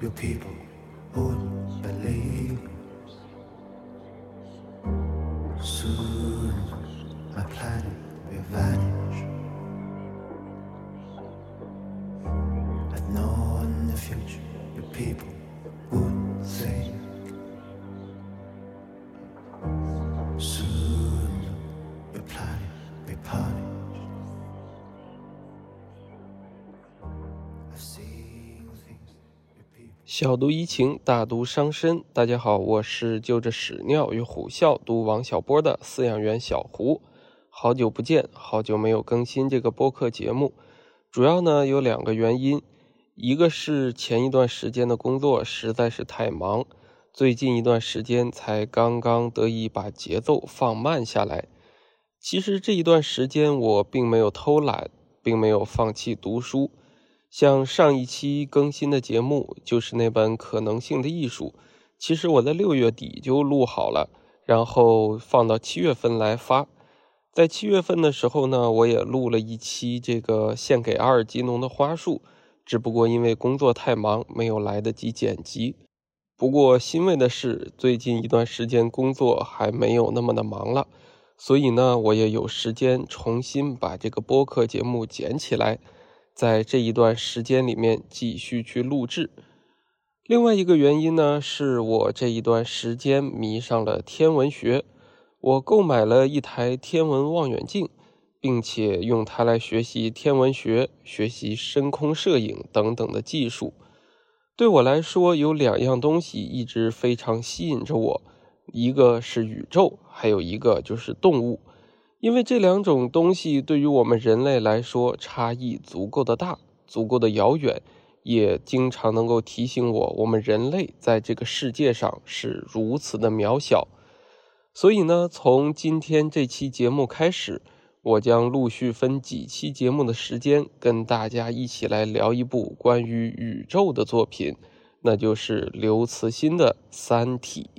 your people wouldn't believe. 小读怡情，大读伤身。大家好，我是就着屎尿与虎啸读王小波的饲养员小胡。好久不见，好久没有更新这个播客节目，主要呢有两个原因，一个是前一段时间的工作实在是太忙，最近一段时间才刚刚得以把节奏放慢下来。其实这一段时间我并没有偷懒，并没有放弃读书。像上一期更新的节目，就是那本《可能性的艺术》，其实我在六月底就录好了，然后放到七月份来发。在七月份的时候呢，我也录了一期这个献给阿尔吉农的花束，只不过因为工作太忙，没有来得及剪辑。不过欣慰的是，最近一段时间工作还没有那么的忙了，所以呢，我也有时间重新把这个播客节目剪起来，在这一段时间里面继续去录制。另外一个原因呢，是我这一段时间迷上了天文学，我购买了一台天文望远镜，并且用它来学习天文学、学习深空摄影等等的技术。对我来说，有两样东西一直非常吸引着我，一个是宇宙，还有一个就是动物。因为这两种东西对于我们人类来说差异足够的大，足够的遥远，也经常能够提醒我，我们人类在这个世界上是如此的渺小。所以呢，从今天这期节目开始，我将陆续分几期节目的时间，跟大家一起来聊一部关于宇宙的作品，那就是刘慈欣的《三体》。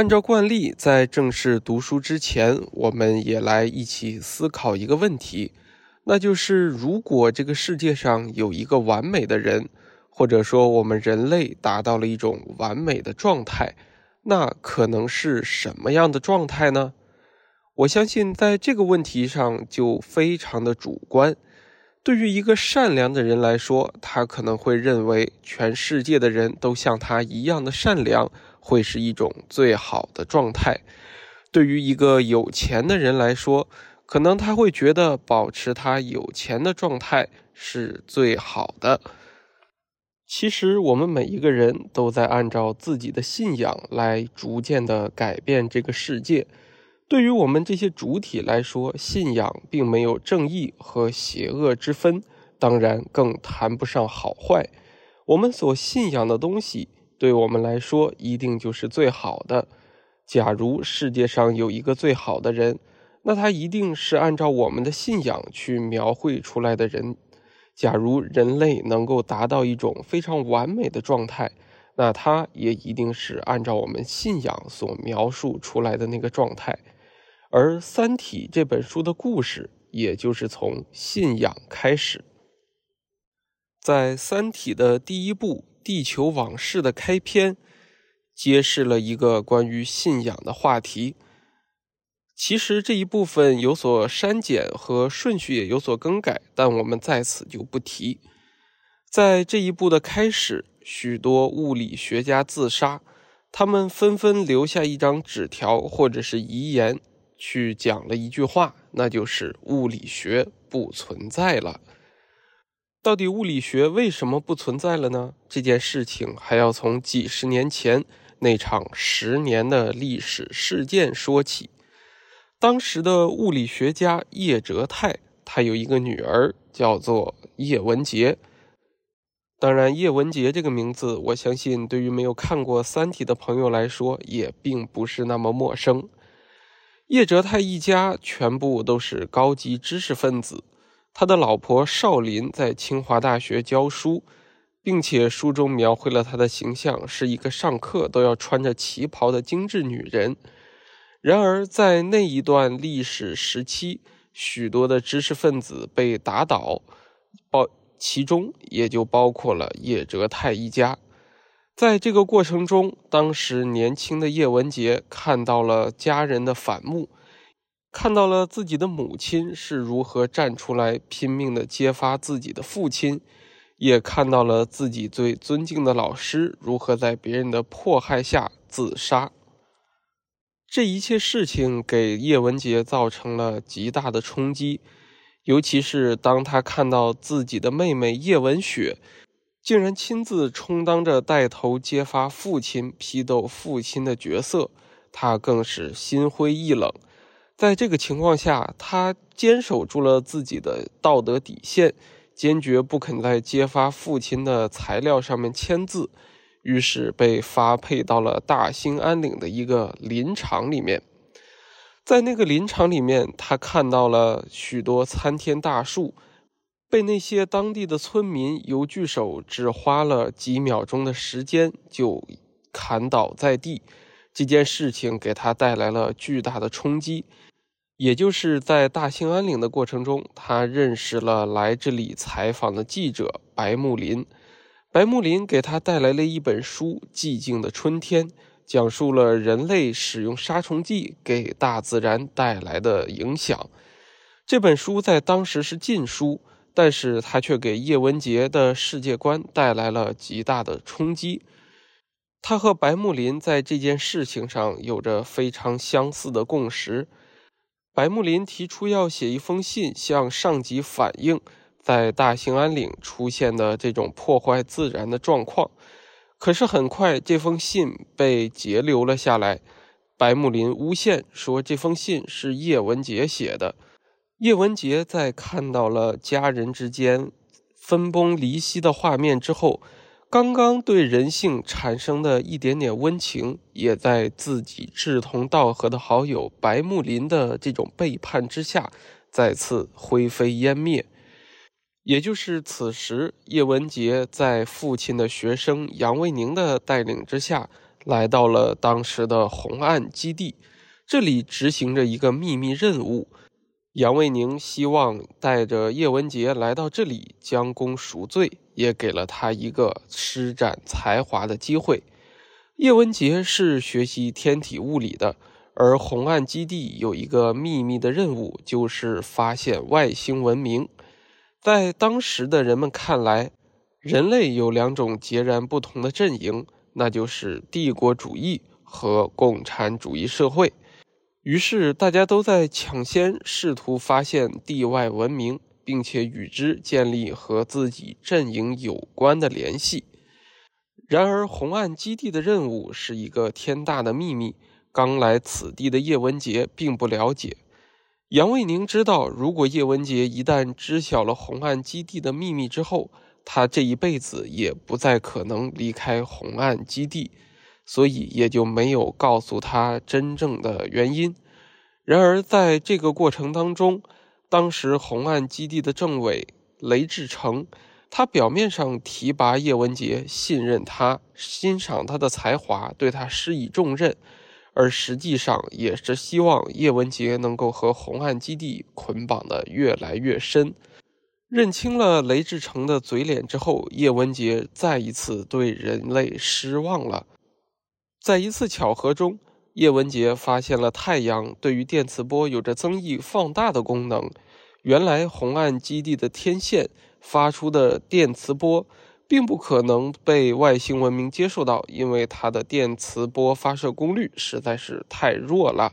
按照惯例，在正式读书之前，我们也来一起思考一个问题，那就是如果这个世界上有一个完美的人，或者说我们人类达到了一种完美的状态，那可能是什么样的状态呢？我相信在这个问题上就非常的主观。对于一个善良的人来说，他可能会认为全世界的人都像他一样的善良。会是一种最好的状态。对于一个有钱的人来说，可能他会觉得保持他有钱的状态是最好的。其实，我们每一个人都在按照自己的信仰来逐渐的改变这个世界。对于我们这些主体来说，信仰并没有正义和邪恶之分，当然更谈不上好坏。我们所信仰的东西。对我们来说，一定就是最好的。假如世界上有一个最好的人，那他一定是按照我们的信仰去描绘出来的人。假如人类能够达到一种非常完美的状态，那他也一定是按照我们信仰所描述出来的那个状态。而《三体》这本书的故事，也就是从信仰开始。在《三体》的第一部。《地球往事》的开篇揭示了一个关于信仰的话题。其实这一部分有所删减和顺序也有所更改，但我们在此就不提。在这一部的开始，许多物理学家自杀，他们纷纷留下一张纸条或者是遗言，去讲了一句话，那就是物理学不存在了。到底物理学为什么不存在了呢？这件事情还要从几十年前那场十年的历史事件说起。当时的物理学家叶哲泰，他有一个女儿叫做叶文洁。当然，叶文洁这个名字，我相信对于没有看过《三体》的朋友来说，也并不是那么陌生。叶哲泰一家全部都是高级知识分子，他的老婆少林在清华大学教书，并且书中描绘了他的形象是一个上课都要穿着旗袍的精致女人。然而，在那一段历史时期，许多的知识分子被打倒，包。其中也就包括了叶哲泰一家。在这个过程中，当时年轻的叶文洁看到了家人的反目，看到了自己的母亲是如何站出来拼命的揭发自己的父亲，也看到了自己最尊敬的老师如何在别人的迫害下自杀。这一切事情给叶文洁造成了极大的冲击。尤其是当他看到自己的妹妹叶文雪竟然亲自充当着带头揭发父亲、批斗父亲的角色，他更是心灰意冷。在这个情况下，他坚守住了自己的道德底线，坚决不肯在揭发父亲的材料上面签字，于是被发配到了大兴安岭的一个林场里面。在那个林场里面，他看到了许多参天大树，被那些当地的村民邮锯手只花了几秒钟的时间就砍倒在地。这件事情给他带来了巨大的冲击。也就是在大兴安岭的过程中，他认识了来这里采访的记者白木林。白木林给他带来了一本书《寂静的春天》。讲述了人类使用杀虫剂给大自然带来的影响。这本书在当时是禁书，但是它却给叶文洁的世界观带来了极大的冲击。他和白木林在这件事情上有着非常相似的共识。白木林提出要写一封信向上级反映，在大兴安岭出现的这种破坏自然的状况。可是很快，这封信被截留了下来。白木林诬陷说，这封信是叶文洁写的。叶文洁在看到了家人之间分崩离析的画面之后，刚刚对人性产生的一点点温情，也在自己志同道合的好友白木林的这种背叛之下，再次灰飞烟灭。也就是此时，叶文洁在父亲的学生杨卫宁的带领之下，来到了当时的红岸基地，这里执行着一个秘密任务。杨卫宁希望带着叶文洁来到这里将功赎罪，也给了他一个施展才华的机会。叶文洁是学习天体物理的，而红岸基地有一个秘密的任务，就是发现外星文明。在当时的人们看来，人类有两种截然不同的阵营，那就是帝国主义和共产主义社会。于是，大家都在抢先试图发现地外文明，并且与之建立和自己阵营有关的联系。然而，红岸基地的任务是一个天大的秘密，刚来此地的叶文洁并不了解。杨卫宁知道，如果叶文洁一旦知晓了红岸基地的秘密之后，他这一辈子也不再可能离开红岸基地，所以也就没有告诉他真正的原因。然而，在这个过程当中，当时红岸基地的政委雷志成，他表面上提拔叶文洁，信任他，欣赏他的才华，对他施以重任。而实际上也是希望叶文洁能够和红岸基地捆绑的越来越深。认清了雷志成的嘴脸之后，叶文洁再一次对人类失望了。在一次巧合中，叶文洁发现了太阳对于电磁波有着增益放大的功能。原来红岸基地的天线发出的电磁波。并不可能被外星文明接受到，因为它的电磁波发射功率实在是太弱了。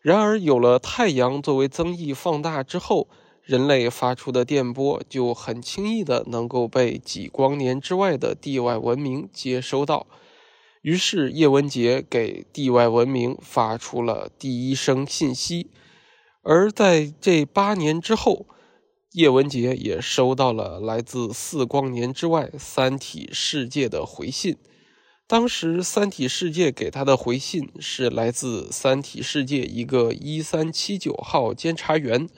然而，有了太阳作为增益放大之后，人类发出的电波就很轻易的能够被几光年之外的地外文明接收到。于是，叶文洁给地外文明发出了第一声信息。而在这八年之后，叶文洁也收到了来自四光年之外三体世界的回信。当时，三体世界给他的回信是来自三体世界一个一三七九号监察员。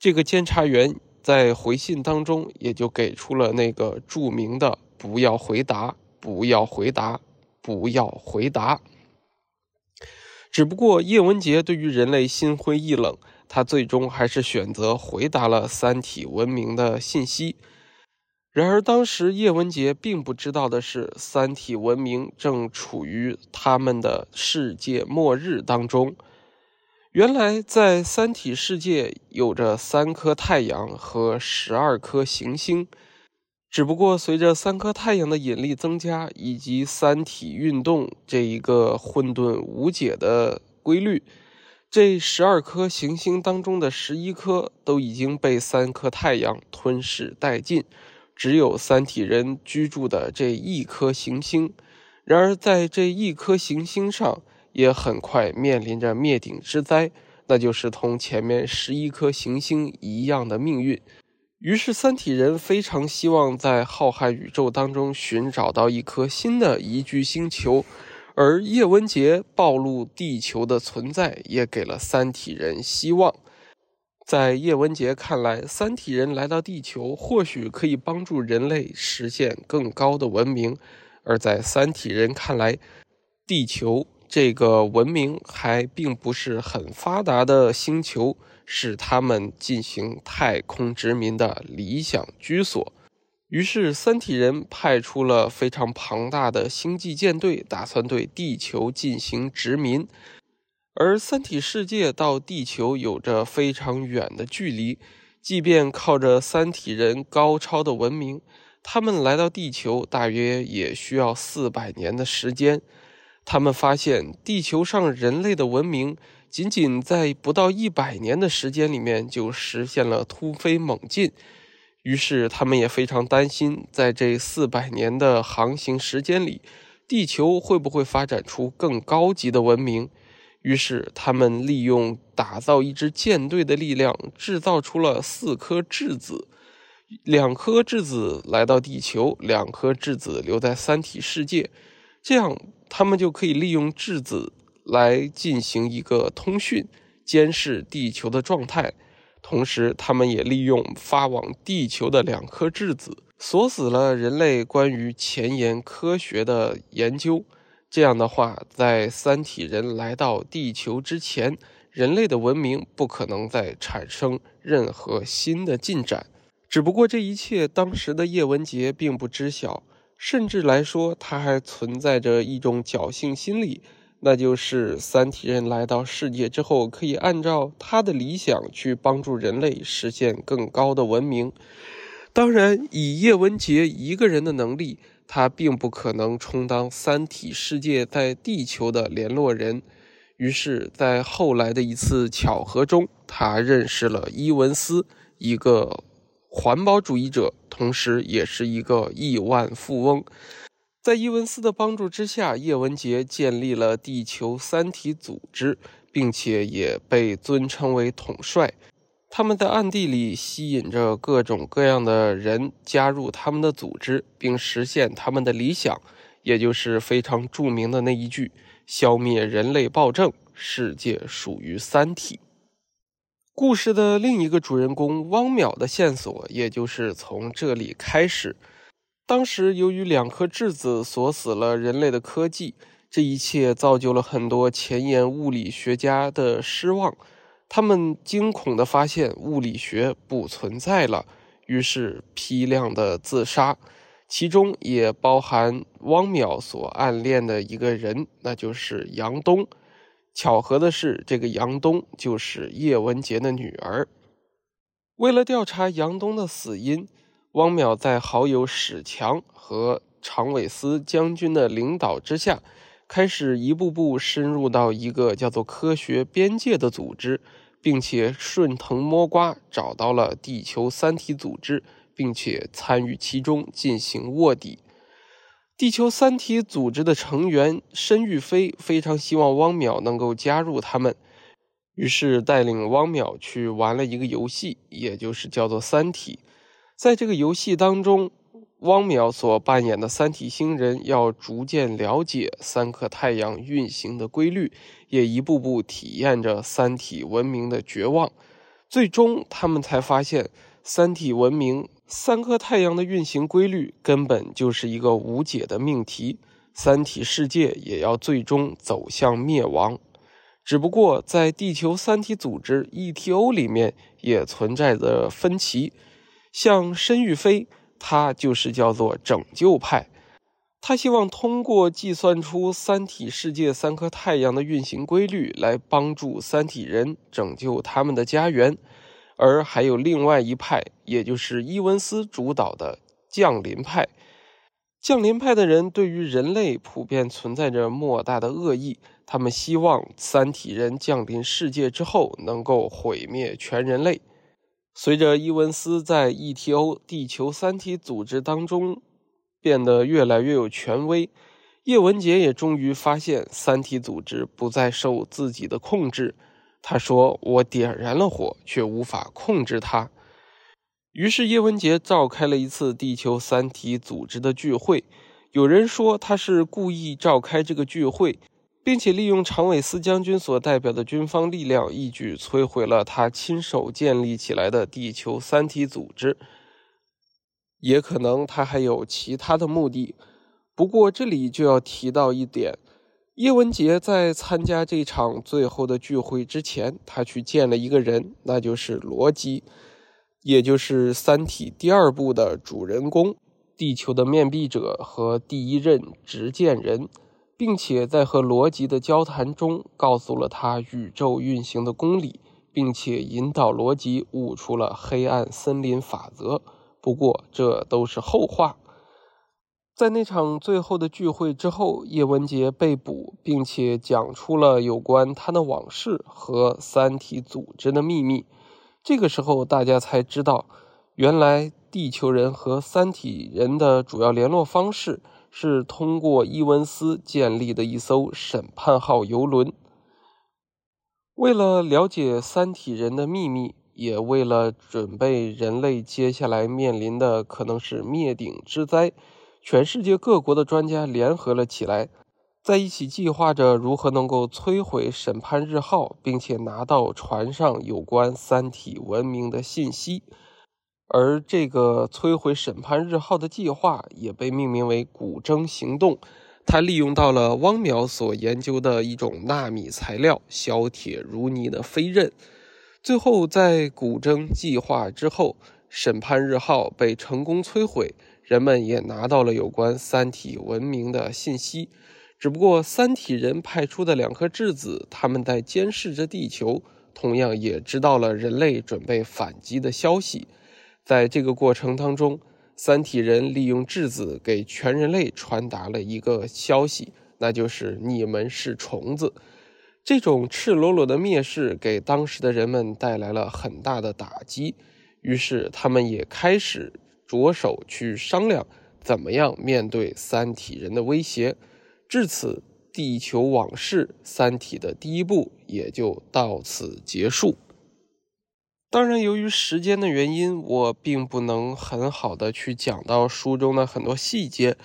这个监察员在回信当中也就给出了那个著名的“不要回答，不要回答，不要回答”。只不过叶文洁对于人类心灰意冷。他最终还是选择回答了三体文明的信息。然而，当时叶文洁并不知道的是，三体文明正处于他们的世界末日当中。原来，在三体世界有着三颗太阳和十二颗行星，只不过随着三颗太阳的引力增加，以及三体运动这一个混沌无解的规律。这十二颗行星当中的十一颗都已经被三颗太阳吞噬殆尽，只有三体人居住的这一颗行星。然而，在这一颗行星上，也很快面临着灭顶之灾，那就是同前面十一颗行星一样的命运。于是，三体人非常希望在浩瀚宇宙当中寻找到一颗新的宜居星球。而叶文洁暴露地球的存在，也给了三体人希望。在叶文洁看来，三体人来到地球，或许可以帮助人类实现更高的文明；而在三体人看来，地球这个文明还并不是很发达的星球，是他们进行太空殖民的理想居所。于是，三体人派出了非常庞大的星际舰队，打算对地球进行殖民。而三体世界到地球有着非常远的距离，即便靠着三体人高超的文明，他们来到地球大约也需要四百年的时间。他们发现，地球上人类的文明仅仅在不到一百年的时间里面就实现了突飞猛进。于是，他们也非常担心，在这四百年的航行时间里，地球会不会发展出更高级的文明？于是，他们利用打造一支舰队的力量，制造出了四颗质子，两颗质子来到地球，两颗质子留在三体世界，这样他们就可以利用质子来进行一个通讯，监视地球的状态。同时，他们也利用发往地球的两颗质子，锁死了人类关于前沿科学的研究。这样的话，在三体人来到地球之前，人类的文明不可能再产生任何新的进展。只不过，这一切当时的叶文洁并不知晓，甚至来说，他还存在着一种侥幸心理。那就是三体人来到世界之后，可以按照他的理想去帮助人类实现更高的文明。当然，以叶文洁一个人的能力，他并不可能充当三体世界在地球的联络人。于是，在后来的一次巧合中，他认识了伊文斯，一个环保主义者，同时也是一个亿万富翁。在伊文斯的帮助之下，叶文洁建立了地球三体组织，并且也被尊称为统帅。他们在暗地里吸引着各种各样的人加入他们的组织，并实现他们的理想，也就是非常著名的那一句：“消灭人类暴政，世界属于三体。”故事的另一个主人公汪淼的线索，也就是从这里开始。当时，由于两颗质子锁死了人类的科技，这一切造就了很多前沿物理学家的失望。他们惊恐地发现物理学不存在了，于是批量的自杀，其中也包含汪淼所暗恋的一个人，那就是杨东。巧合的是，这个杨东就是叶文洁的女儿。为了调查杨东的死因。汪淼在好友史强和常伟思将军的领导之下，开始一步步深入到一个叫做“科学边界”的组织，并且顺藤摸瓜找到了地球三体组织，并且参与其中进行卧底。地球三体组织的成员申玉飞非常希望汪淼能够加入他们。于是带领汪淼去玩了一个游戏，也就是叫做《三体》。在这个游戏当中，汪淼所扮演的三体星人要逐渐了解三颗太阳运行的规律，也一步步体验着三体文明的绝望。最终，他们才发现，三体文明三颗太阳的运行规律根本就是一个无解的命题，三体世界也要最终走向灭亡。只不过，在地球三体组织 ETO 里面也存在着分歧。像申玉飞，他就是叫做拯救派，他希望通过计算出三体世界三颗太阳的运行规律，来帮助三体人拯救他们的家园。而还有另外一派，也就是伊文斯主导的降临派。降临派的人对于人类普遍存在着莫大的恶意。他们希望三体人降临世界之后，能够毁灭全人类。随着伊文斯在 ETO 地球三体组织当中变得越来越有权威，叶文洁也终于发现三体组织不再受自己的控制。他说：“我点燃了火，却无法控制它。”于是叶文洁召开了一次地球三体组织的聚会。有人说他是故意召开这个聚会。并且利用长尾斯将军所代表的军方力量，一举摧毁了他亲手建立起来的地球三体组织。也可能他还有其他的目的。不过这里就要提到一点：叶文洁在参加这场最后的聚会之前，他去见了一个人，那就是罗辑，也就是《三体》第二部的主人公——地球的面壁者和第一任执剑人。并且在和罗辑的交谈中，告诉了他宇宙运行的公理，并且引导罗辑悟出了黑暗森林法则。不过这都是后话。在那场最后的聚会之后，叶文洁被捕，并且讲出了有关他的往事和三体组织的秘密。这个时候，大家才知道，原来地球人和三体人的主要联络方式。是通过伊文斯建立的一艘审判号游轮。为了了解三体人的秘密，也为了准备人类接下来面临的可能是灭顶之灾，全世界各国的专家联合了起来，在一起计划着如何能够摧毁审判日号，并且拿到船上有关三体文明的信息。而这个摧毁审判日号的计划也被命名为“古筝行动”，它利用到了汪淼所研究的一种纳米材料——削铁如泥的飞刃。最后，在古筝计划之后，审判日号被成功摧毁，人们也拿到了有关三体文明的信息。只不过，三体人派出的两颗质子，他们在监视着地球，同样也知道了人类准备反击的消息。在这个过程当中，三体人利用质子给全人类传达了一个消息，那就是你们是虫子。这种赤裸裸的蔑视给当时的人们带来了很大的打击，于是他们也开始着手去商量怎么样面对三体人的威胁。至此，《地球往事》三体的第一部也就到此结束。当然，由于时间的原因，我并不能很好的去讲到书中的很多细节，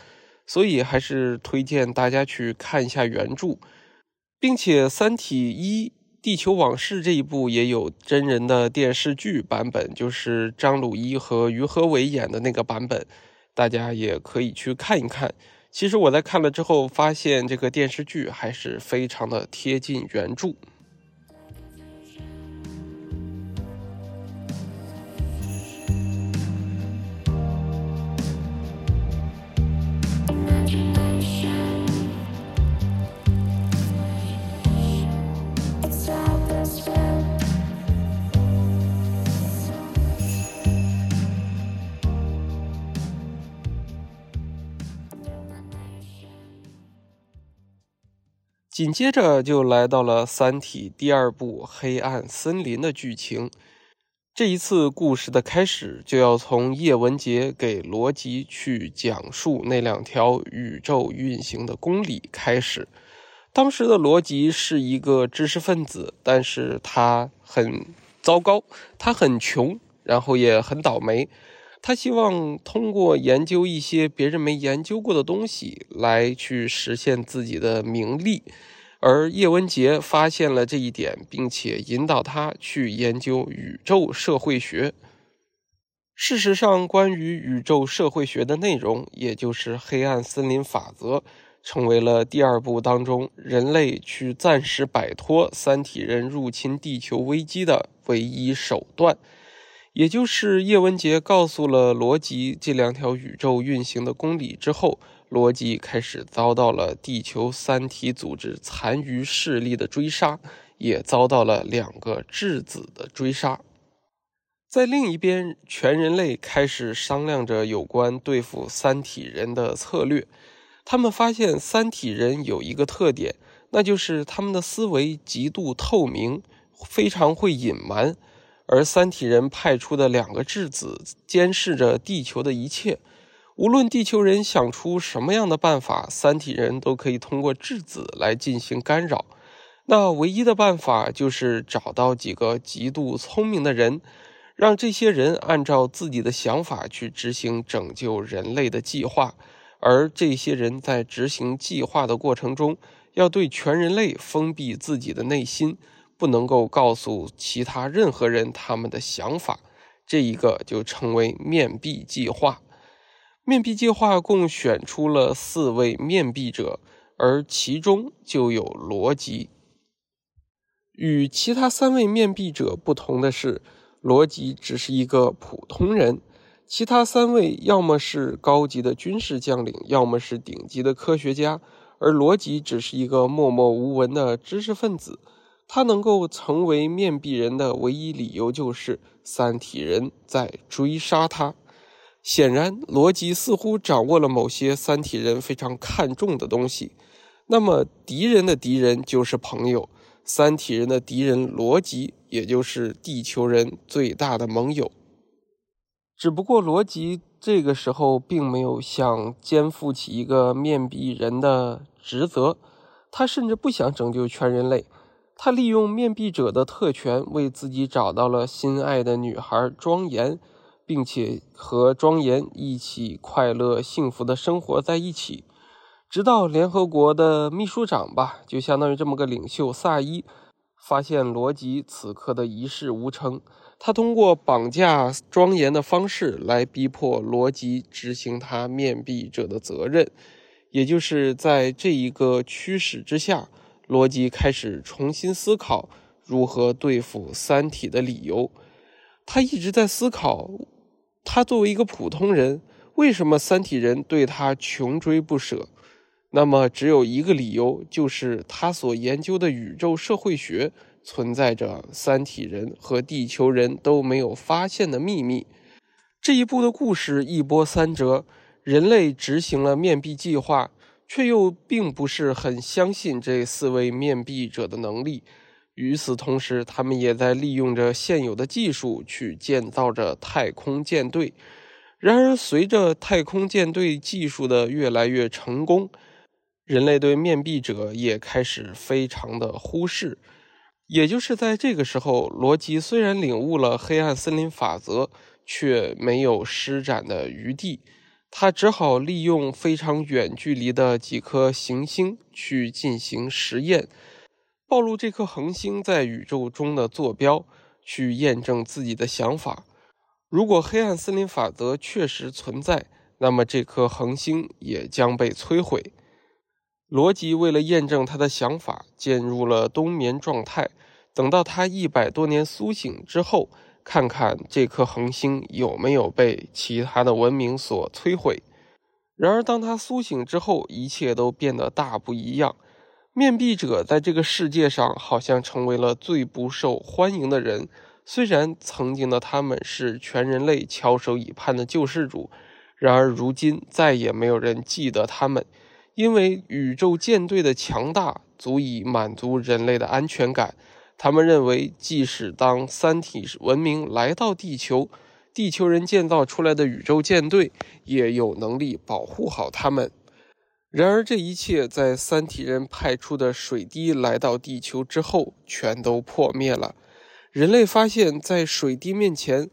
所以还是推荐大家去看一下原著，并且《三体一地球往事》这一部也有真人的电视剧版本，就是张鲁一和于和伟演的那个版本，大家也可以去看一看。其实我在看了之后，发现这个电视剧还是非常的贴近原著。紧接着就来到了《三体》第二部《黑暗森林》的剧情。这一次故事的开始就要从叶文洁给罗辑去讲述那两条宇宙运行的公理开始。当时的罗辑是一个知识分子，但是他很糟糕，他很穷，然后也很倒霉。他希望通过研究一些别人没研究过的东西来去实现自己的名利，而叶文洁发现了这一点，并且引导他去研究宇宙社会学。事实上，关于宇宙社会学的内容，也就是黑暗森林法则。成为了第二部当中人类去暂时摆脱三体人入侵地球危机的唯一手段，也就是叶文洁告诉了罗辑这两条宇宙运行的公理之后，罗辑开始遭到了地球三体组织残余势力的追杀，也遭到了两个质子的追杀。在另一边，全人类开始商量着有关对付三体人的策略。他们发现三体人有一个特点，那就是他们的思维极度透明，非常会隐瞒。而三体人派出的两个质子监视着地球的一切，无论地球人想出什么样的办法，三体人都可以通过质子来进行干扰。那唯一的办法就是找到几个极度聪明的人，让这些人按照自己的想法去执行拯救人类的计划。而这些人在执行计划的过程中，要对全人类封闭自己的内心，不能够告诉其他任何人他们的想法。这一个就称为面壁计划。面壁计划共选出了四位面壁者，而其中就有罗辑。与其他三位面壁者不同的是，罗辑只是一个普通人。其他三位要么是高级的军事将领，要么是顶级的科学家，而罗辑只是一个默默无闻的知识分子。他能够成为面壁人的唯一理由就是三体人在追杀他。显然，罗辑似乎掌握了某些三体人非常看重的东西。那么，敌人的敌人就是朋友，三体人的敌人罗辑，也就是地球人最大的盟友。只不过，罗辑这个时候并没有想肩负起一个面壁人的职责，他甚至不想拯救全人类。他利用面壁者的特权，为自己找到了心爱的女孩庄严，并且和庄严一起快乐幸福的生活在一起，直到联合国的秘书长吧，就相当于这么个领袖萨伊，发现罗辑此刻的一事无成。他通过绑架庄严的方式来逼迫罗辑执行他面壁者的责任，也就是在这一个驱使之下，罗辑开始重新思考如何对付三体的理由。他一直在思考，他作为一个普通人，为什么三体人对他穷追不舍？那么只有一个理由，就是他所研究的宇宙社会学。存在着三体人和地球人都没有发现的秘密。这一部的故事一波三折，人类执行了面壁计划，却又并不是很相信这四位面壁者的能力。与此同时，他们也在利用着现有的技术去建造着太空舰队。然而，随着太空舰队技术的越来越成功，人类对面壁者也开始非常的忽视。也就是在这个时候，罗辑虽然领悟了黑暗森林法则，却没有施展的余地。他只好利用非常远距离的几颗行星去进行实验，暴露这颗恒星在宇宙中的坐标，去验证自己的想法。如果黑暗森林法则确实存在，那么这颗恒星也将被摧毁。罗辑为了验证他的想法，进入了冬眠状态。等到他一百多年苏醒之后，看看这颗恒星有没有被其他的文明所摧毁。然而，当他苏醒之后，一切都变得大不一样。面壁者在这个世界上好像成为了最不受欢迎的人。虽然曾经的他们是全人类翘首以盼的救世主，然而如今再也没有人记得他们。因为宇宙舰队的强大足以满足人类的安全感，他们认为，即使当三体文明来到地球，地球人建造出来的宇宙舰队也有能力保护好他们。然而，这一切在三体人派出的水滴来到地球之后，全都破灭了。人类发现，在水滴面前，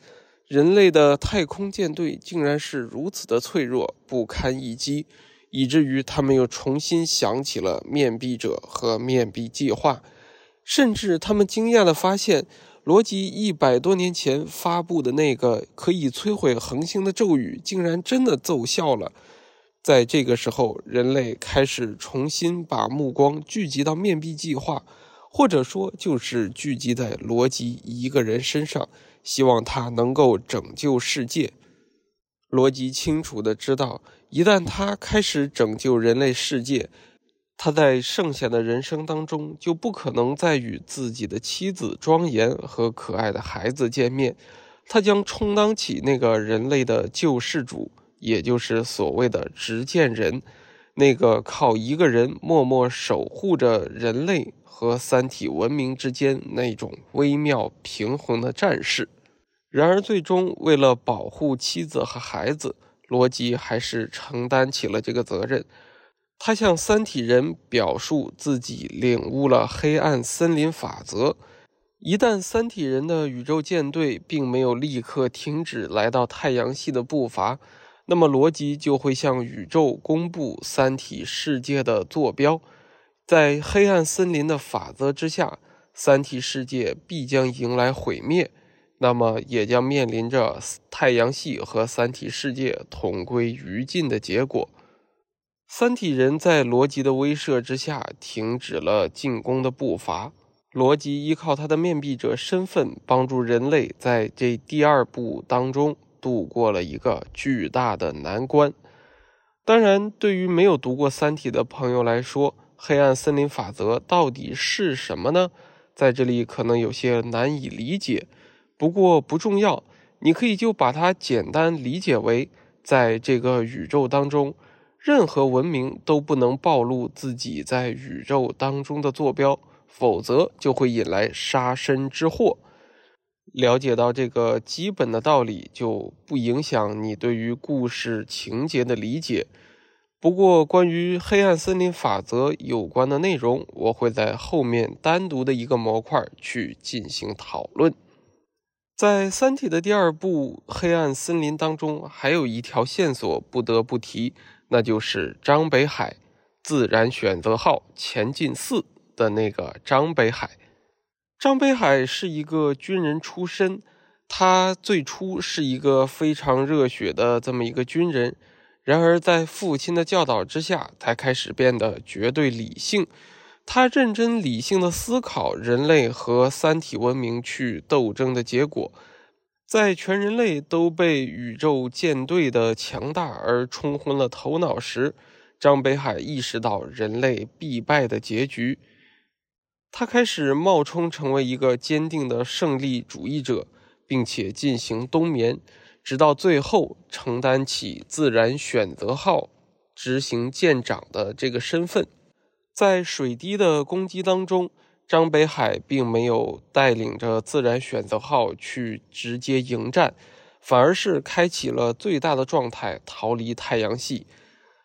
人类的太空舰队竟然是如此的脆弱，不堪一击，以至于他们又重新想起了面壁者和面壁计划。甚至，他们惊讶地发现，罗辑一百多年前发布的那个可以摧毁恒星的咒语，竟然真的奏效了。在这个时候，人类开始重新把目光聚集到面壁计划，或者说就是聚集在罗辑一个人身上，希望他能够拯救世界。罗辑清楚的知道，一旦他开始拯救人类世界，他在剩下的人生当中就不可能再与自己的妻子庄严和可爱的孩子见面，他将充当起那个人类的救世主。也就是所谓的执剑人，那个靠一个人默默守护着人类和三体文明之间那种微妙平衡的战士。然而，最终为了保护妻子和孩子，罗辑还是承担起了这个责任。他向三体人表述自己领悟了黑暗森林法则：一旦三体人的宇宙舰队并没有立刻停止来到太阳系的步伐。那么，罗辑就会向宇宙公布三体世界的坐标。在黑暗森林的法则之下，三体世界必将迎来毁灭，那么也将面临着太阳系和三体世界同归于尽的结果。三体人在罗辑的威慑之下停止了进攻的步伐。罗辑依靠他的面壁者身份，帮助人类在这第二部当中。度过了一个巨大的难关。当然，对于没有读过《三体》的朋友来说，黑暗森林法则到底是什么呢？在这里可能有些难以理解。不过不重要，你可以就把它简单理解为，在这个宇宙当中，任何文明都不能暴露自己在宇宙当中的坐标，否则就会引来杀身之祸。了解到这个基本的道理，就不影响你对于故事情节的理解。不过，关于黑暗森林法则有关的内容，我会在后面单独的一个模块去进行讨论。在《三体》的第二部《黑暗森林》当中，还有一条线索不得不提，那就是张北海自然选择号前进四的那个张北海。张北海是一个军人出身，他最初是一个非常热血的这么一个军人，然而在父亲的教导之下，才开始变得绝对理性。他认真理性的思考人类和三体文明去斗争的结果，在全人类都被宇宙舰队的强大而冲昏了头脑时，张北海意识到人类必败的结局。他开始冒充成为一个坚定的胜利主义者，并且进行冬眠，直到最后承担起自然选择号执行舰长的这个身份。在水滴的攻击当中，张北海并没有带领着自然选择号去直接迎战，反而是开启了最大的状态逃离太阳系。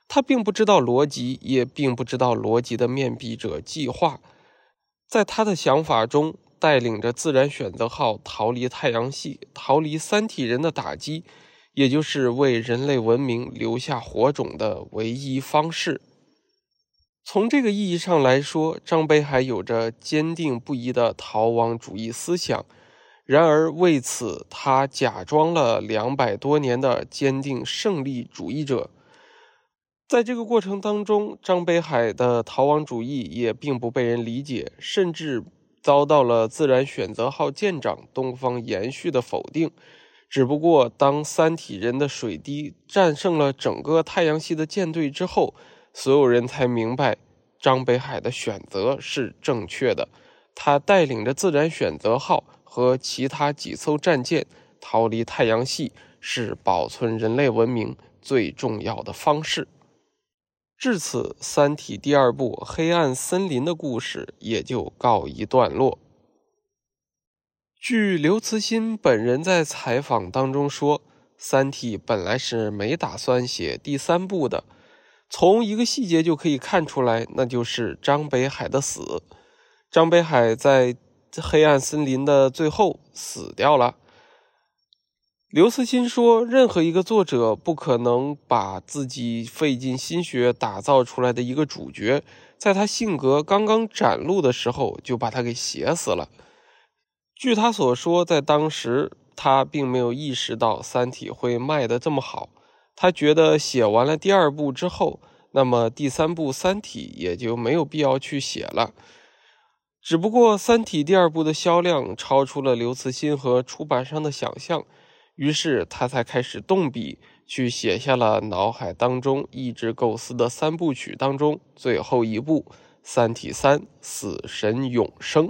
他并不知道逻辑，也并不知道逻辑的面壁者计划。在他的想法中，带领着自然选择号逃离太阳系，逃离三体人的打击，也就是为人类文明留下火种的唯一方式。从这个意义上来说，张北海有着坚定不移的逃亡主义思想。然而，为此他假装了两百多年的坚定胜利主义者。在这个过程当中，张北海的逃亡主义也并不被人理解，甚至遭到了自然选择号舰长东方延续的否定。只不过，当三体人的水滴战胜了整个太阳系的舰队之后，所有人才明白张北海的选择是正确的。他带领着自然选择号和其他几艘战舰逃离太阳系，是保存人类文明最重要的方式。至此，《三体》第二部《黑暗森林》的故事也就告一段落。据刘慈欣本人在采访当中说，《三体》本来是没打算写第三部的，从一个细节就可以看出来，那就是张北海的死。张北海在黑暗森林的最后死掉了。刘慈欣说：“任何一个作者不可能把自己费尽心血打造出来的一个主角，在他性格刚刚展露的时候就把他给写死了。”据他所说，在当时他并没有意识到《三体》会卖得这么好。他觉得写完了第二部之后，那么第三部《三体》也就没有必要去写了。只不过，《三体》第二部的销量超出了刘慈欣和出版商的想象。于是他才开始动笔，去写下了脑海当中一直构思的三部曲当中最后一部《三体三：死神永生》。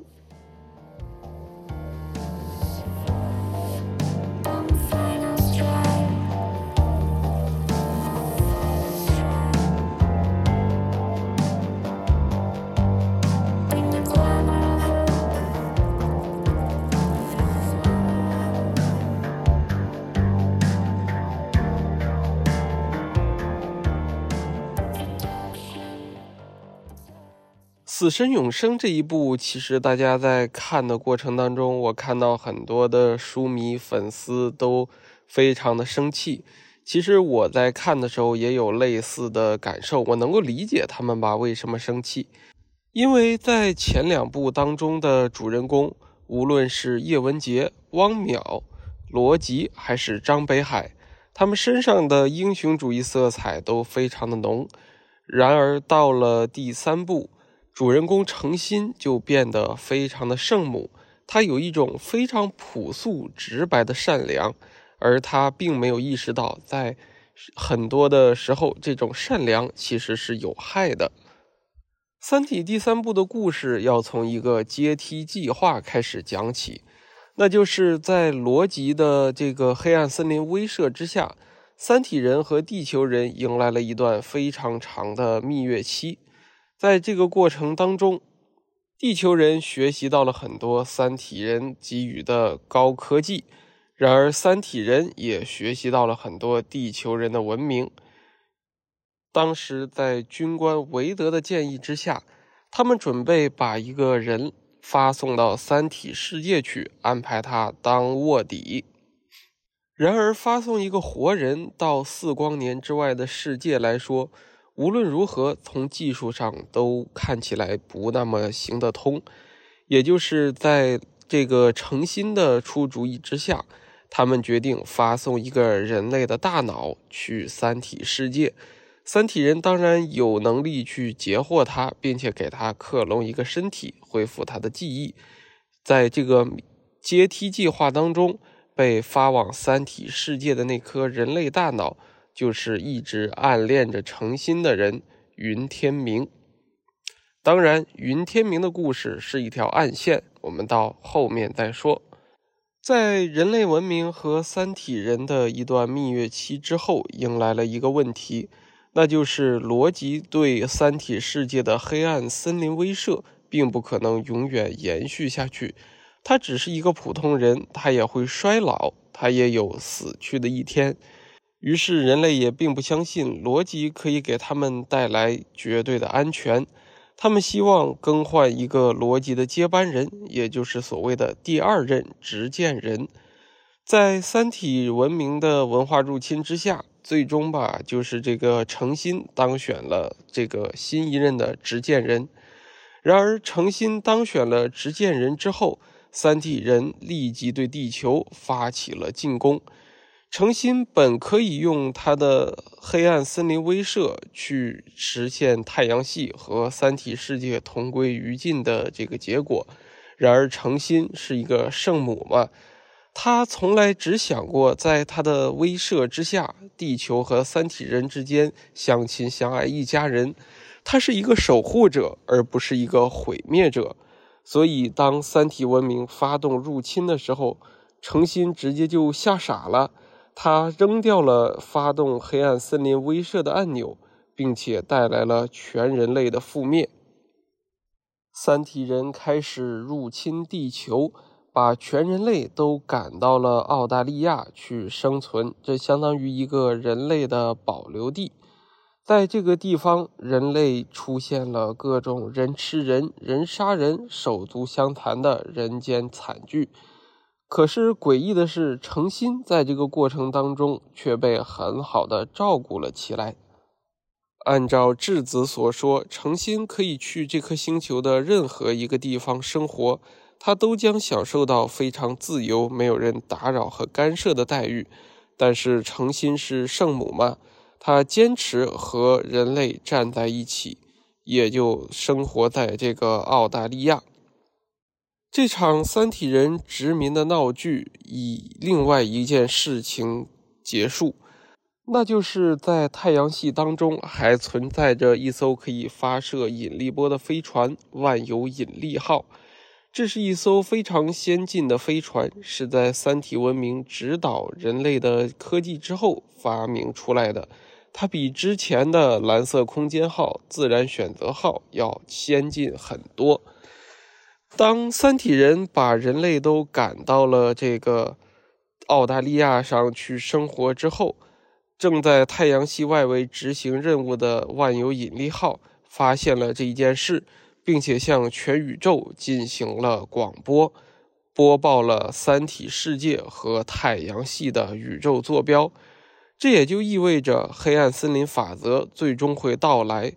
死神永生这一部，其实大家在看的过程当中，我看到很多的书迷粉丝都非常的生气。其实我在看的时候也有类似的感受，我能够理解他们吧为什么生气，因为在前两部当中的主人公，无论是叶文洁、汪淼、罗辑还是张北海，他们身上的英雄主义色彩都非常的浓。然而到了第三部。主人公程心就变得非常的圣母，他有一种非常朴素直白的善良，而他并没有意识到，在很多的时候，这种善良其实是有害的。《三体》第三部的故事要从一个阶梯计划开始讲起，那就是在罗辑的这个黑暗森林威慑之下，三体人和地球人迎来了一段非常长的蜜月期。在这个过程当中，地球人学习到了很多三体人给予的高科技，然而三体人也学习到了很多地球人的文明。当时在军官韦德的建议之下，他们准备把一个人发送到三体世界去，安排他当卧底。然而，发送一个活人到四光年之外的世界来说，无论如何，从技术上都看起来不那么行得通。也就是在这个诚心的出主意之下，他们决定发送一个人类的大脑去三体世界。三体人当然有能力去截获他，并且给他克隆一个身体，恢复他的记忆。在这个阶梯计划当中，被发往三体世界的那颗人类大脑。就是一直暗恋着程心的人云天明。当然，云天明的故事是一条暗线，我们到后面再说。在人类文明和三体人的一段蜜月期之后，迎来了一个问题，那就是罗辑对三体世界的黑暗森林威慑，并不可能永远延续下去。他只是一个普通人，他也会衰老，他也有死去的一天。于是，人类也并不相信逻辑可以给他们带来绝对的安全。他们希望更换一个逻辑的接班人，也就是所谓的第二任执剑人。在三体文明的文化入侵之下，最终吧，就是这个诚心当选了这个新一任的执剑人。然而，诚心当选了执剑人之后，三体人立即对地球发起了进攻。诚心本可以用他的黑暗森林威慑去实现太阳系和三体世界同归于尽的这个结果，然而诚心是一个圣母嘛，他从来只想过在他的威慑之下，地球和三体人之间相亲相爱一家人。他是一个守护者，而不是一个毁灭者。所以，当三体文明发动入侵的时候，诚心直接就吓傻了。他扔掉了发动黑暗森林威慑的按钮，并且带来了全人类的覆灭。三体人开始入侵地球，把全人类都赶到了澳大利亚去生存，这相当于一个人类的保留地。在这个地方，人类出现了各种人吃人、人杀人、手足相残的人间惨剧。可是诡异的是，诚心在这个过程当中却被很好的照顾了起来。按照质子所说，诚心可以去这颗星球的任何一个地方生活，他都将享受到非常自由、没有人打扰和干涉的待遇。但是诚心是圣母嘛，他坚持和人类站在一起，也就生活在这个澳大利亚。这场三体人殖民的闹剧以另外一件事情结束。那就是在太阳系当中还存在着一艘可以发射引力波的飞船——万有引力号。这是一艘非常先进的飞船，是在三体文明指导人类的科技之后发明出来的。它比之前的蓝色空间号、自然选择号要先进很多。当三体人把人类都赶到了这个澳大利亚上去生活之后，正在太阳系外围执行任务的万有引力号发现了这一件事，并且向全宇宙进行了广播，播报了三体世界和太阳系的宇宙坐标。这也就意味着黑暗森林法则最终会到来，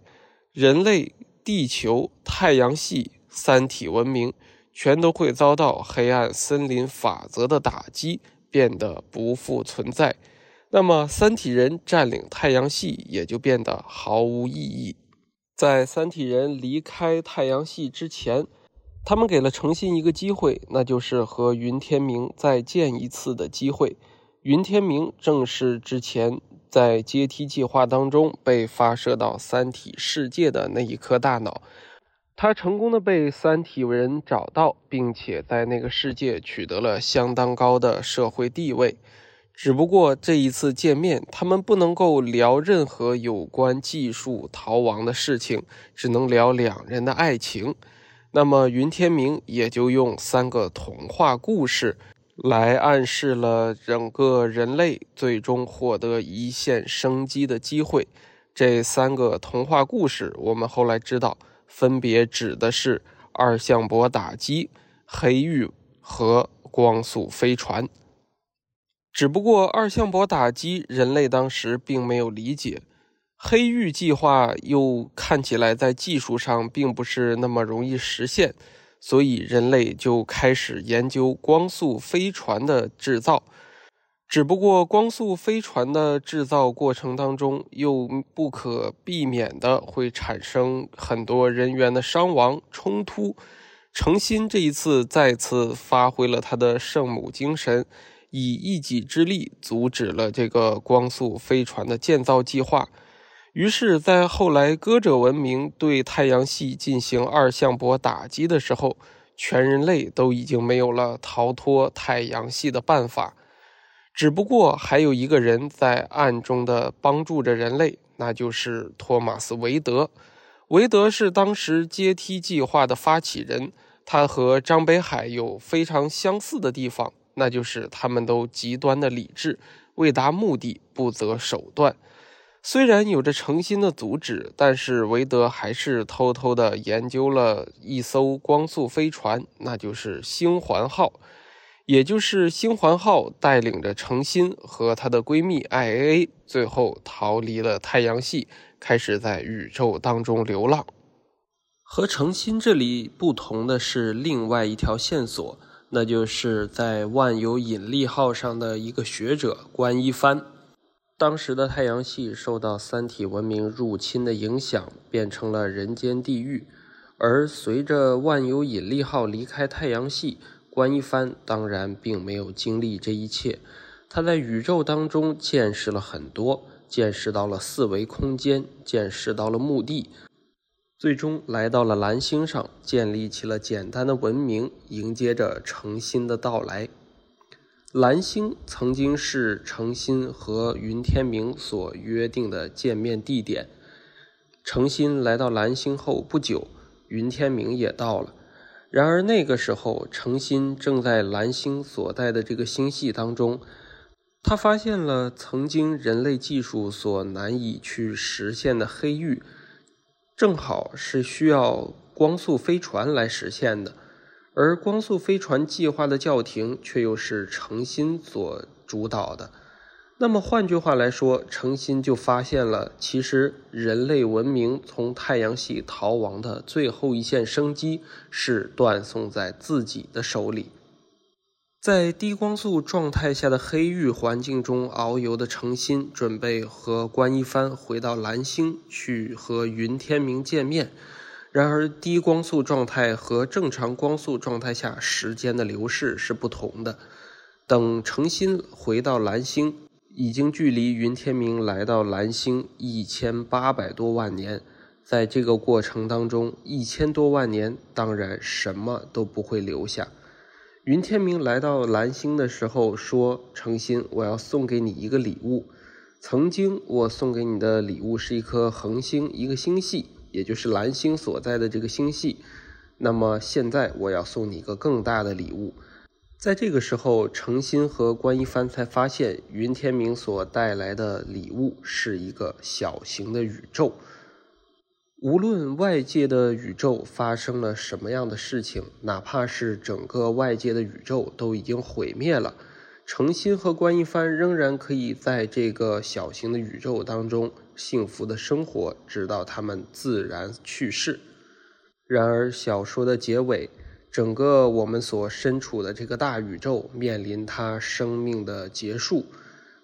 人类、地球、太阳系、三体文明全都会遭到黑暗森林法则的打击，变得不复存在。那么，三体人占领太阳系也就变得毫无意义。在三体人离开太阳系之前，他们给了诚心一个机会，那就是和云天明再见一次的机会。云天明正是之前在阶梯计划当中被发射到三体世界的那一颗大脑，他成功的被三体人找到，并且在那个世界取得了相当高的社会地位。只不过这一次见面，他们不能够聊任何有关技术逃亡的事情，只能聊两人的爱情。那么云天明也就用三个童话故事来暗示了整个人类最终获得一线生机的机会。这三个童话故事，我们后来知道，分别指的是二向箔打击、黑玉和光速飞船。只不过二向箔打击人类当时并没有理解，黑玉计划又看起来在技术上并不是那么容易实现，所以人类就开始研究光速飞船的制造。只不过光速飞船的制造过程当中，又不可避免的会产生很多人员的伤亡冲突。诚心这一次再次发挥了他的圣母精神。以一己之力阻止了这个光速飞船的建造计划。于是，在后来歌者文明对太阳系进行二向箔打击的时候，全人类都已经没有了逃脱太阳系的办法。只不过还有一个人在暗中的帮助着人类，那就是托马斯·韦德。韦德是当时阶梯计划的发起人，他和张北海有非常相似的地方。那就是他们都极端的理智，为达目的不择手段。虽然有着诚心的阻止，但是韦德还是偷偷的研究了一艘光速飞船，那就是星环号。也就是星环号带领着诚心和她的闺蜜 IAA，最后逃离了太阳系，开始在宇宙当中流浪。和诚心这里不同的是，另外一条线索。那就是在万有引力号上的一个学者关一帆。当时的太阳系受到三体文明入侵的影响，变成了人间地狱。而随着万有引力号离开太阳系，关一帆当然并没有经历这一切。他在宇宙当中见识了很多，见识到了四维空间，见识到了墓地。最终来到了蓝星上，建立起了简单的文明，迎接着诚心的到来。蓝星曾经是诚心和云天明所约定的见面地点。诚心来到蓝星后不久，云天明也到了。然而那个时候，诚心正在蓝星所在的这个星系当中，他发现了曾经人类技术所难以去实现的黑域，正好是需要光速飞船来实现的，而光速飞船计划的叫停却又是程心所主导的。那么换句话来说，程心就发现了，其实人类文明从太阳系逃亡的最后一线生机是断送在自己的手里。在低光速状态下的黑域环境中遨游的程心，准备和关一帆回到蓝星去和云天明见面。然而，低光速状态和正常光速状态下时间的流逝是不同的。等程心回到蓝星，已经距离云天明来到蓝星一千八百多万年。在这个过程当中，一千多万年当然什么都不会留下。云天明来到蓝星的时候说：“诚心，我要送给你一个礼物。曾经我送给你的礼物是一颗恒星，一个星系，也就是蓝星所在的这个星系。那么现在我要送你一个更大的礼物。”在这个时候，诚心和关一帆才发现，云天明所带来的礼物是一个小型的宇宙。无论外界的宇宙发生了什么样的事情，哪怕是整个外界的宇宙都已经毁灭了，程心和关一帆仍然可以在这个小型的宇宙当中幸福的生活，直到他们自然去世。然而，小说的结尾，整个我们所身处的这个大宇宙面临它生命的结束。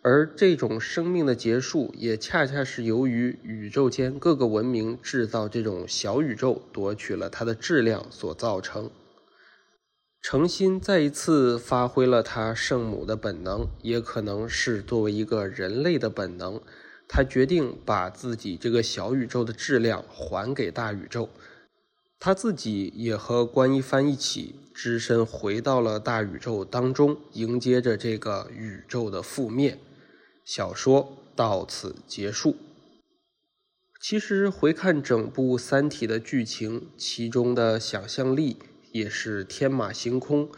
而这种生命的结束，也恰恰是由于宇宙间各个文明制造这种小宇宙，夺取了它的质量所造成。诚心再一次发挥了他圣母的本能，也可能是作为一个人类的本能，他决定把自己这个小宇宙的质量还给大宇宙。他自己也和关一帆一起只身回到了大宇宙当中，迎接着这个宇宙的覆灭。小说到此结束。其实回看整部《三体》的剧情，其中的想象力也是天马行空。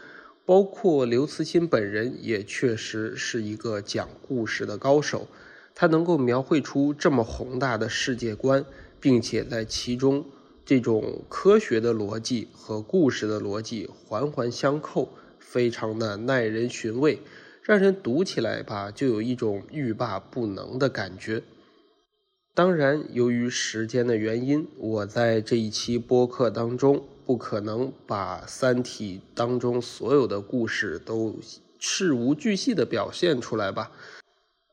包括刘慈欣本人也确实是一个讲故事的高手，他能够描绘出这么宏大的世界观，并且在其中这种科学的逻辑和故事的逻辑环环相扣，非常的耐人寻味。让人读起来吧，就有一种欲罢不能的感觉。当然，由于时间的原因，我在这一期播客当中不可能把《三体》当中所有的故事都事无巨细的表现出来吧。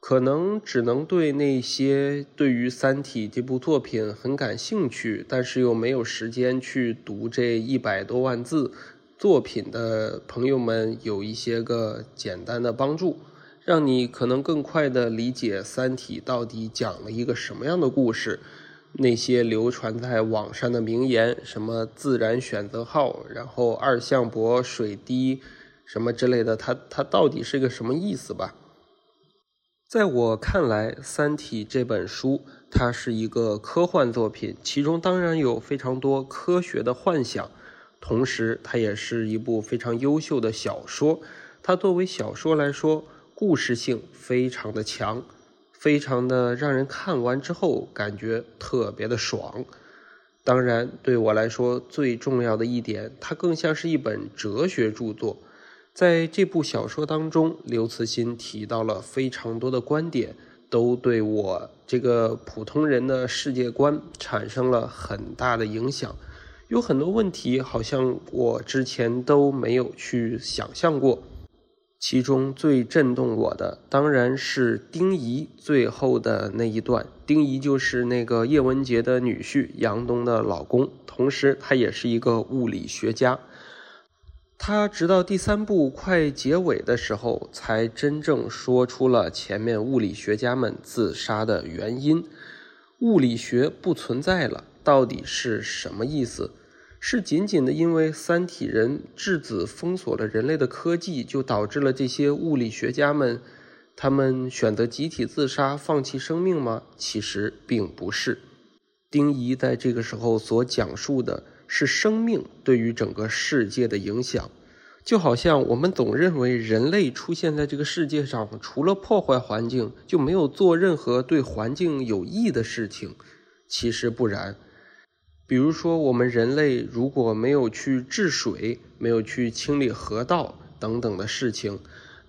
可能只能对那些对于《三体》这部作品很感兴趣，但是又没有时间去读这一百多万字。作品的朋友们有一些个简单的帮助，让你可能更快的理解《三体》到底讲了一个什么样的故事。那些流传在网上的名言，什么自然选择号，然后二向箔水滴，什么之类的，它它到底是个什么意思吧？在我看来，《三体》这本书它是一个科幻作品，其中当然有非常多科学的幻想。同时，它也是一部非常优秀的小说。它作为小说来说，故事性非常的强，非常的让人看完之后感觉特别的爽。当然，对我来说最重要的一点，它更像是一本哲学著作。在这部小说当中，刘慈欣提到了非常多的观点，都对我这个普通人的世界观产生了很大的影响。有很多问题，好像我之前都没有去想象过。其中最震动我的，当然是丁仪最后的那一段。丁仪就是那个叶文洁的女婿，杨东的老公，同时他也是一个物理学家。他直到第三部快结尾的时候，才真正说出了前面物理学家们自杀的原因：物理学不存在了。到底是什么意思？是仅仅的因为三体人质子封锁了人类的科技，就导致了这些物理学家们他们选择集体自杀，放弃生命吗？其实并不是。丁仪在这个时候所讲述的是生命对于整个世界的影响。就好像我们总认为人类出现在这个世界上，除了破坏环境，就没有做任何对环境有益的事情。其实不然。比如说，我们人类如果没有去治水，没有去清理河道等等的事情，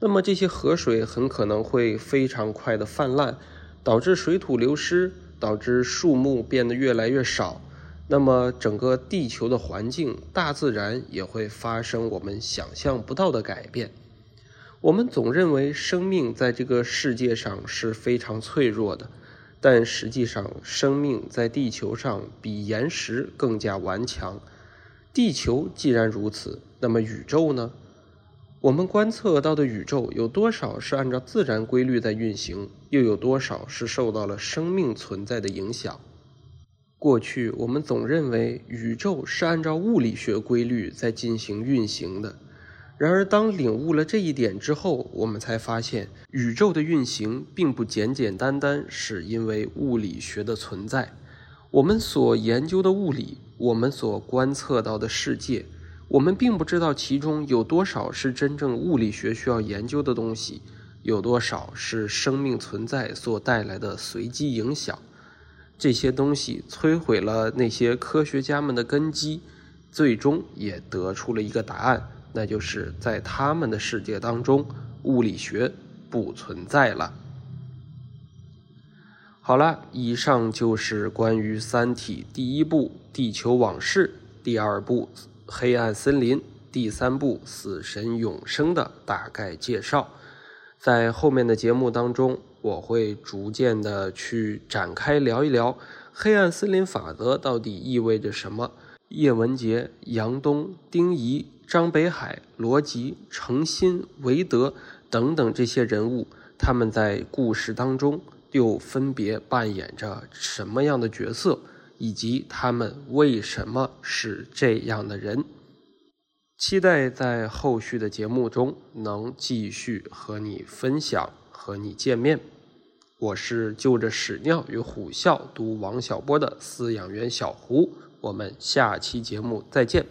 那么这些河水很可能会非常快的泛滥，导致水土流失，导致树木变得越来越少。那么，整个地球的环境、大自然也会发生我们想象不到的改变。我们总认为生命在这个世界上是非常脆弱的，但实际上，生命在地球上比岩石更加顽强。地球既然如此，那么宇宙呢？我们观测到的宇宙有多少是按照自然规律在运行，又有多少是受到了生命存在的影响？过去我们总认为宇宙是按照物理学规律在进行运行的，然而当领悟了这一点之后，我们才发现宇宙的运行并不简简单单是因为物理学的存在。我们所研究的物理，我们所观测到的世界，我们并不知道其中有多少是真正物理学需要研究的东西，有多少是生命存在所带来的随机影响。这些东西摧毁了那些科学家们的根基，最终也得出了一个答案，那就是在他们的世界当中，物理学不存在了。好了，以上就是关于《三体》第一部《地球往事》、第二部《黑暗森林》、第三部《死神永生》的大概介绍。在后面的节目当中。我会逐渐的去展开聊一聊黑暗森林法则到底意味着什么。叶文洁、杨东、丁仪、张北海、罗辑、程心、韦德等等这些人物，他们在故事当中又分别扮演着什么样的角色，以及他们为什么是这样的人？期待在后续的节目中能继续和你分享，和你见面。我是就着屎尿与虎啸读王小波的饲养员小胡，我们下期节目再见。